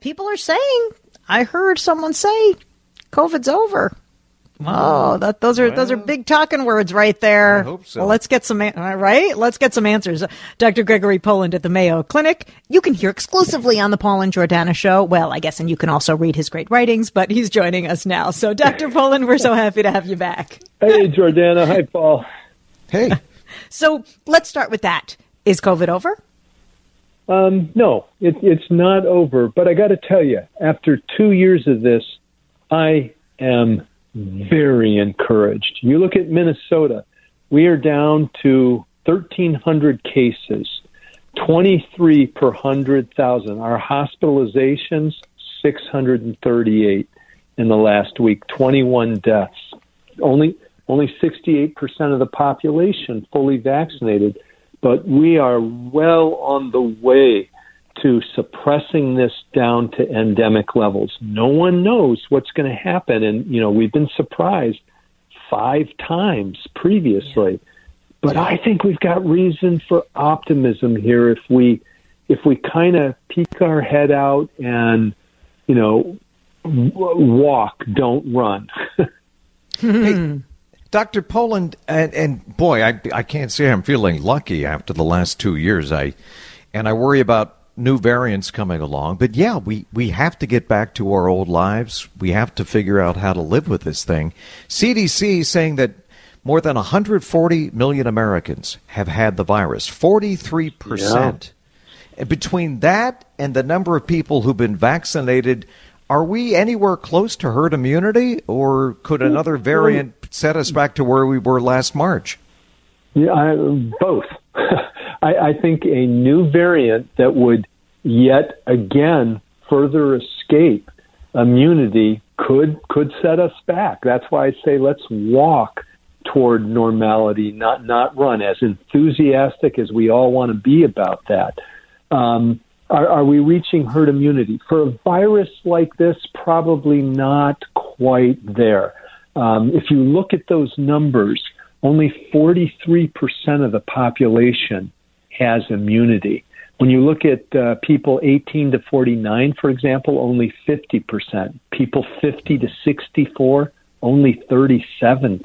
People are saying, I heard someone say, COVID's over. Oh, that those are those are big talking words right there. I hope so. Well, let's get some an- all right. Let's get some answers. Dr. Gregory Poland at the Mayo Clinic. You can hear exclusively on the Paul and Jordana show. Well, I guess, and you can also read his great writings. But he's joining us now. So, Dr. Poland, we're so happy to have you back. Hey, Jordana. Hi, Paul. Hey, So, let's start with that. Is COVID over? Um, no, it, it's not over. But I got to tell you, after two years of this, I am very encouraged. You look at Minnesota, we are down to 1,300 cases, 23 per 100,000. Our hospitalizations, 638 in the last week, 21 deaths. Only only 68% of the population fully vaccinated, but we are well on the way to suppressing this down to endemic levels. No one knows what's going to happen and you know, we've been surprised five times previously. But I think we've got reason for optimism here if we if we kind of peek our head out and you know w- walk, don't run. hey, Dr. Poland, and, and boy, I, I can't say I'm feeling lucky after the last two years. I and I worry about new variants coming along. But yeah, we, we have to get back to our old lives. We have to figure out how to live with this thing. CDC saying that more than 140 million Americans have had the virus. 43 percent. And between that and the number of people who've been vaccinated, are we anywhere close to herd immunity, or could another variant set us back to where we were last March? Yeah, I, both. I, I think a new variant that would yet again further escape immunity could could set us back. That's why I say let's walk toward normality, not not run. As enthusiastic as we all want to be about that, um, are, are we reaching herd immunity for a virus like this? Probably not quite there. Um, if you look at those numbers, only 43% of the population has immunity. When you look at uh, people 18 to 49, for example, only 50%. People 50 to 64, only 37%.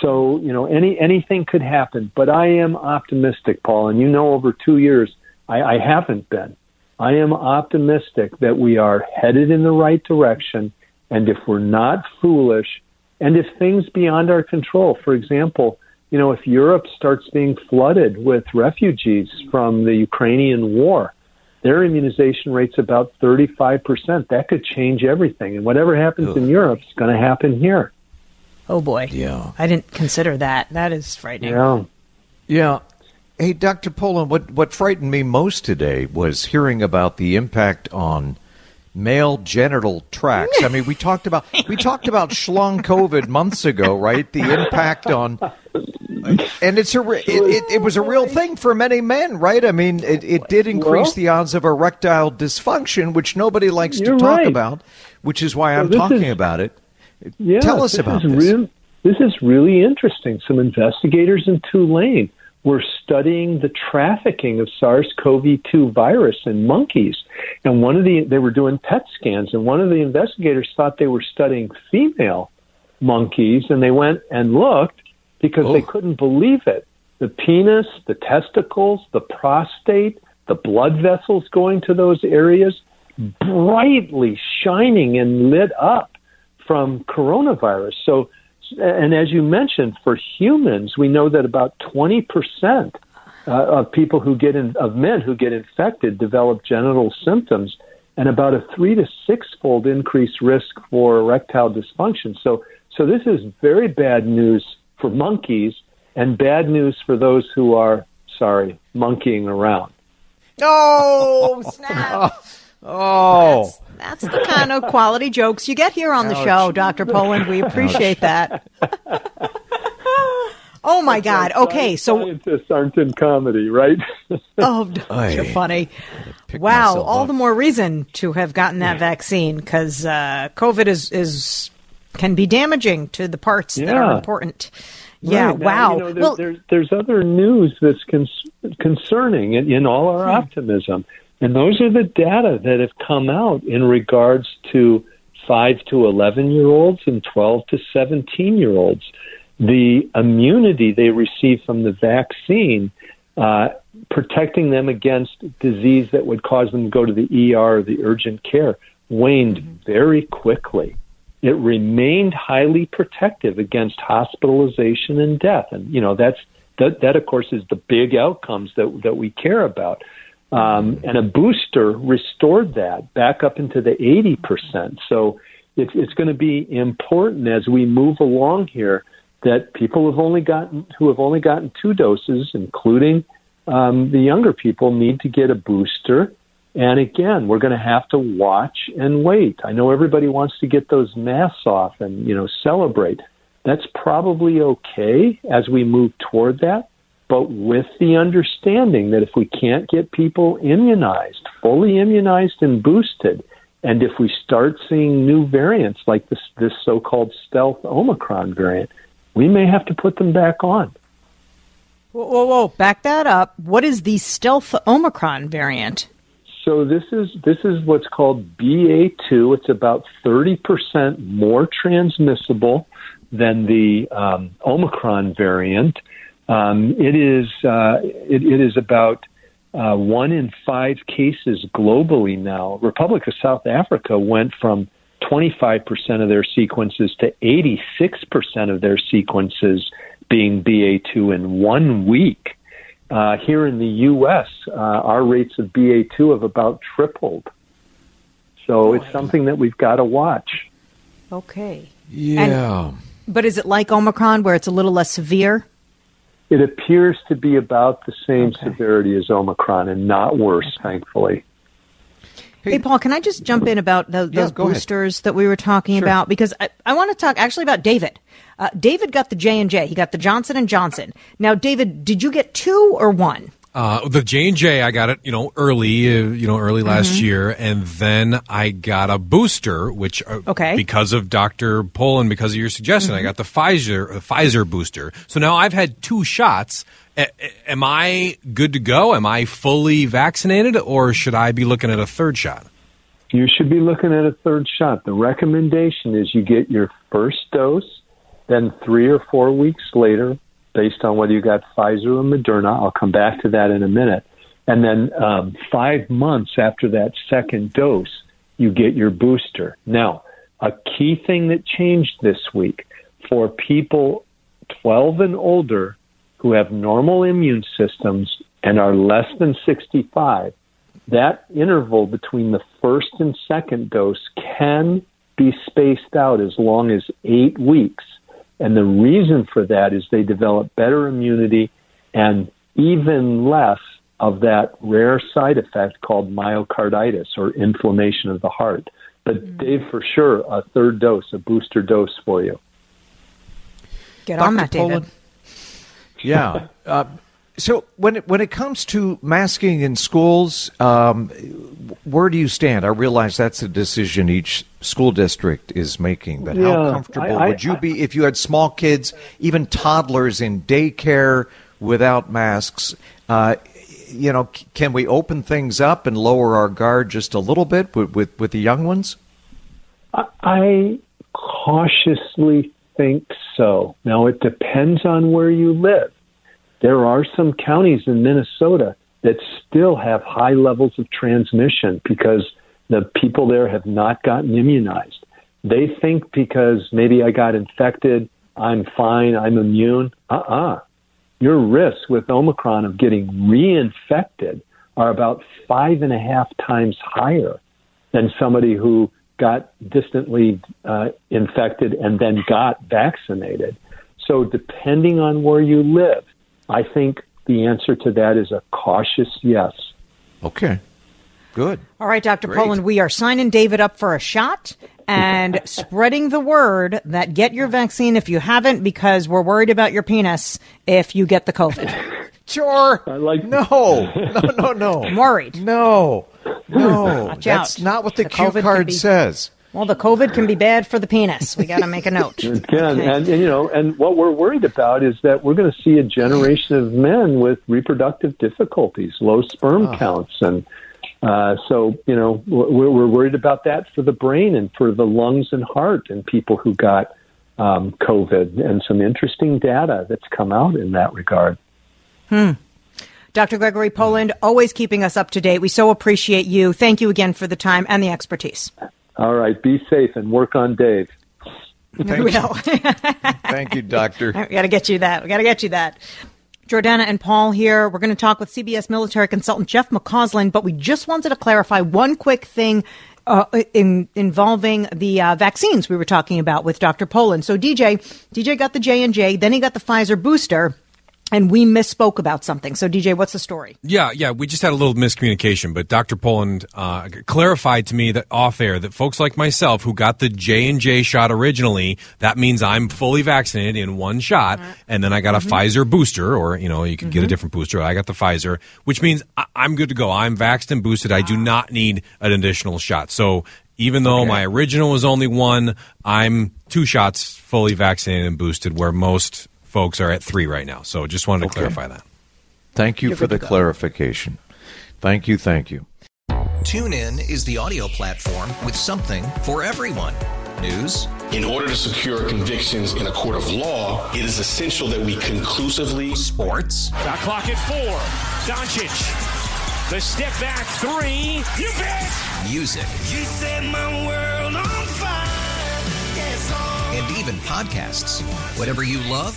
So, you know, any anything could happen, but I am optimistic, Paul, and you know over 2 years I, I haven't been. I am optimistic that we are headed in the right direction and if we're not foolish and if things beyond our control, for example, you know, if Europe starts being flooded with refugees from the Ukrainian war, their immunization rate's about 35%. That could change everything. And whatever happens in Europe is going to happen here. Oh boy. Yeah. I didn't consider that. That is frightening. Yeah. Yeah. Hey, Dr. Poland, what, what frightened me most today was hearing about the impact on male genital tracts. I mean, we talked about we talked about schlong COVID months ago, right? The impact on, and it's a it, it, it was a real thing for many men, right? I mean, it, it did increase Well- the odds of erectile dysfunction, which nobody likes to talk right. about, which is why I'm talking is- about it. Yeah, Tell us about this. Real, this is really interesting. Some investigators in Tulane were studying the trafficking of SARS-CoV-2 virus in monkeys, and one of the they were doing PET scans, and one of the investigators thought they were studying female monkeys, and they went and looked because they Oh. couldn't believe it. The penis, the testicles, the prostate, the blood vessels going to those areas brightly shining and lit up from coronavirus. So, and as you mentioned, for humans, we know that about 20% uh, of people who get in, of men who get infected develop genital symptoms and about a three to six fold increased risk for erectile dysfunction. So, so this is very bad news for monkeys and bad news for those who are, sorry, monkeying around. Oh, snap. Oh. That's, that's the kind of quality jokes you get here on the show, Dr. Poland. We appreciate that. oh, my God. Okay, so. Scientists aren't in comedy, right? Oh, you're funny. Wow, all up. the more reason to have gotten that vaccine because uh, COVID is, is can be damaging to the parts that are important. Yeah, Right. Now, wow. you know, there, well, there's there's other news that's cons- concerning in, in all our Hmm. optimism, and those are the data that have come out in regards to five to eleven year olds and twelve to seventeen year olds. The immunity they receive from the vaccine, uh, protecting them against disease that would cause them to go to the ER or the urgent care, waned very quickly it remained highly protective against hospitalization and death. And you know that's that that of course is the big outcomes that that we care about. Um, and a booster restored that back up into the eighty percent. So it's it's going to be important as we move along here that people have only gotten who have only gotten two doses, including um, the younger people, need to get a booster. And again, we're going to have to watch and wait. I know everybody wants to get those masks off and, you know, celebrate. That's probably okay as we move toward that, but with the understanding that if we can't get people immunized, fully immunized and boosted, and if we start seeing new variants like this, this so-called stealth Omicron variant, we may have to put them back on. whoa, whoa, whoa, back that up. What is the stealth Omicron variant? So this is this is what's called BA2. It's about 30% more transmissible than the um, Omicron variant. Um, it is uh, it, it is about uh, one in five cases globally now. Republic of South Africa went from 25% of their sequences to 86% of their sequences being BA2 in one week. Uh, here in the U.S., uh, our rates of BA2 have about tripled. So it's something that we've got to watch. Okay. Yeah. But is it like Omicron where it's a little less severe? It appears to be about the same Okay. severity as Omicron and not worse, thankfully. Hey, Paul, can I just jump in about the, Yeah, those ahead. boosters that we were talking Sure. about? Because I, I want to talk actually about David. Uh, David got the J and J. He got the Johnson and Johnson. Now, David, did you get two or one? Uh, the J and J, I got it, you know, early, uh, you know, early last Mm-hmm. year, and then I got a booster, which uh, Okay. Mm-hmm. because of Doctor Poland, because of your suggestion, I got the Pfizer uh, Pfizer booster. So now I've had two shots. A- a- am I good to go? Am I fully vaccinated, or should I be looking at a third shot? You should be looking at a third shot. The recommendation is you get your first dose, then three or four weeks later, based on whether you got Pfizer or Moderna. I'll come back to that in a minute. And then um, five months after that second dose, you get your booster. Now, a key thing that changed this week for people 12 and older who have normal immune systems and are less than 65, that interval between the first and second dose can be spaced out as long as eight weeks. And the reason for that is they develop better immunity and even less of that rare side effect called myocarditis or inflammation of the heart. But Dave, for sure, a third dose, a booster dose for you. Get on that, David. Poland? Yeah. Uh, so when it, when it comes to masking in schools, um, where do you stand? I realize that's a decision each school district is making, but how comfortable I- I- would you be if you had small kids, even toddlers in daycare without masks? Uh, you know, c- can we open things up and lower our guard just a little bit with with, with the young ones? I- I cautiously think so. Now, it depends on where you live. There are some counties in Minnesota that still have high levels of transmission because The people there have not gotten immunized. They think because maybe I got infected, I'm fine, I'm immune. Uh uh-uh. uh Your risks with Omicron of getting reinfected are about five and a half times higher than somebody who got distantly uh, infected and then got vaccinated. So, depending on where you live, I think the answer to that is a cautious yes. Okay. Good. All right, Dr. Great. Poland, we are signing David up for a shot and spreading the word that get your vaccine if you haven't, because we're worried about your penis if you get the COVID. Sure. I like no, no, no, no. I'm worried. No, no. Watch That's out. not what the, The cue COVID card be- says. Well, the COVID can be bad for the penis. We got to make a note. It can, Okay. and, and you know, and what we're worried about is that we're going to see a generation of men with reproductive difficulties, low sperm counts, and uh, so you know, we're, we're worried about that for the brain and for the lungs and heart and people who got um, COVID, and some interesting data that's come out in that regard. Hmm. Dr. Gregory Poland, always keeping us up to date. We so appreciate you. Thank you again for the time and the expertise. All right, be safe and work on Dave. we will. Thank you, doctor. we got to get you that. We got to get you that. Jordana and Paul here. We're going to talk with CBS military consultant Jeff McCausland, but we just wanted to clarify one quick thing uh, in, involving the uh, vaccines we were talking about with Dr. Poland. So DJ, DJ got the J and J, then he got the Pfizer booster, and we misspoke about something. So DJ, what's the story? Yeah, yeah, we just had a little miscommunication, but Dr. Poland uh, clarified to me that off air that folks like myself who got the J and J shot originally, that means I'm fully vaccinated in one shot, and then I got a Pfizer booster, or you know, you can get a different booster. I got the Pfizer, which means I- I'm good to go. I'm vaxxed and boosted. I do not need an additional shot. So. Even though my original was only one, I'm two shots fully vaccinated and boosted, where most folks are at three right now. So just wanted to clarify that. Thank you You're for the clarification. Thank you, thank you. TuneIn is the audio platform with something for everyone. News, In order to secure convictions in a court of law, it is essential that we conclusively sports, Shot clock at four. Doncic. The step back three. You bet. music, You set my world on fire. Yes, and even podcasts. Whatever you love,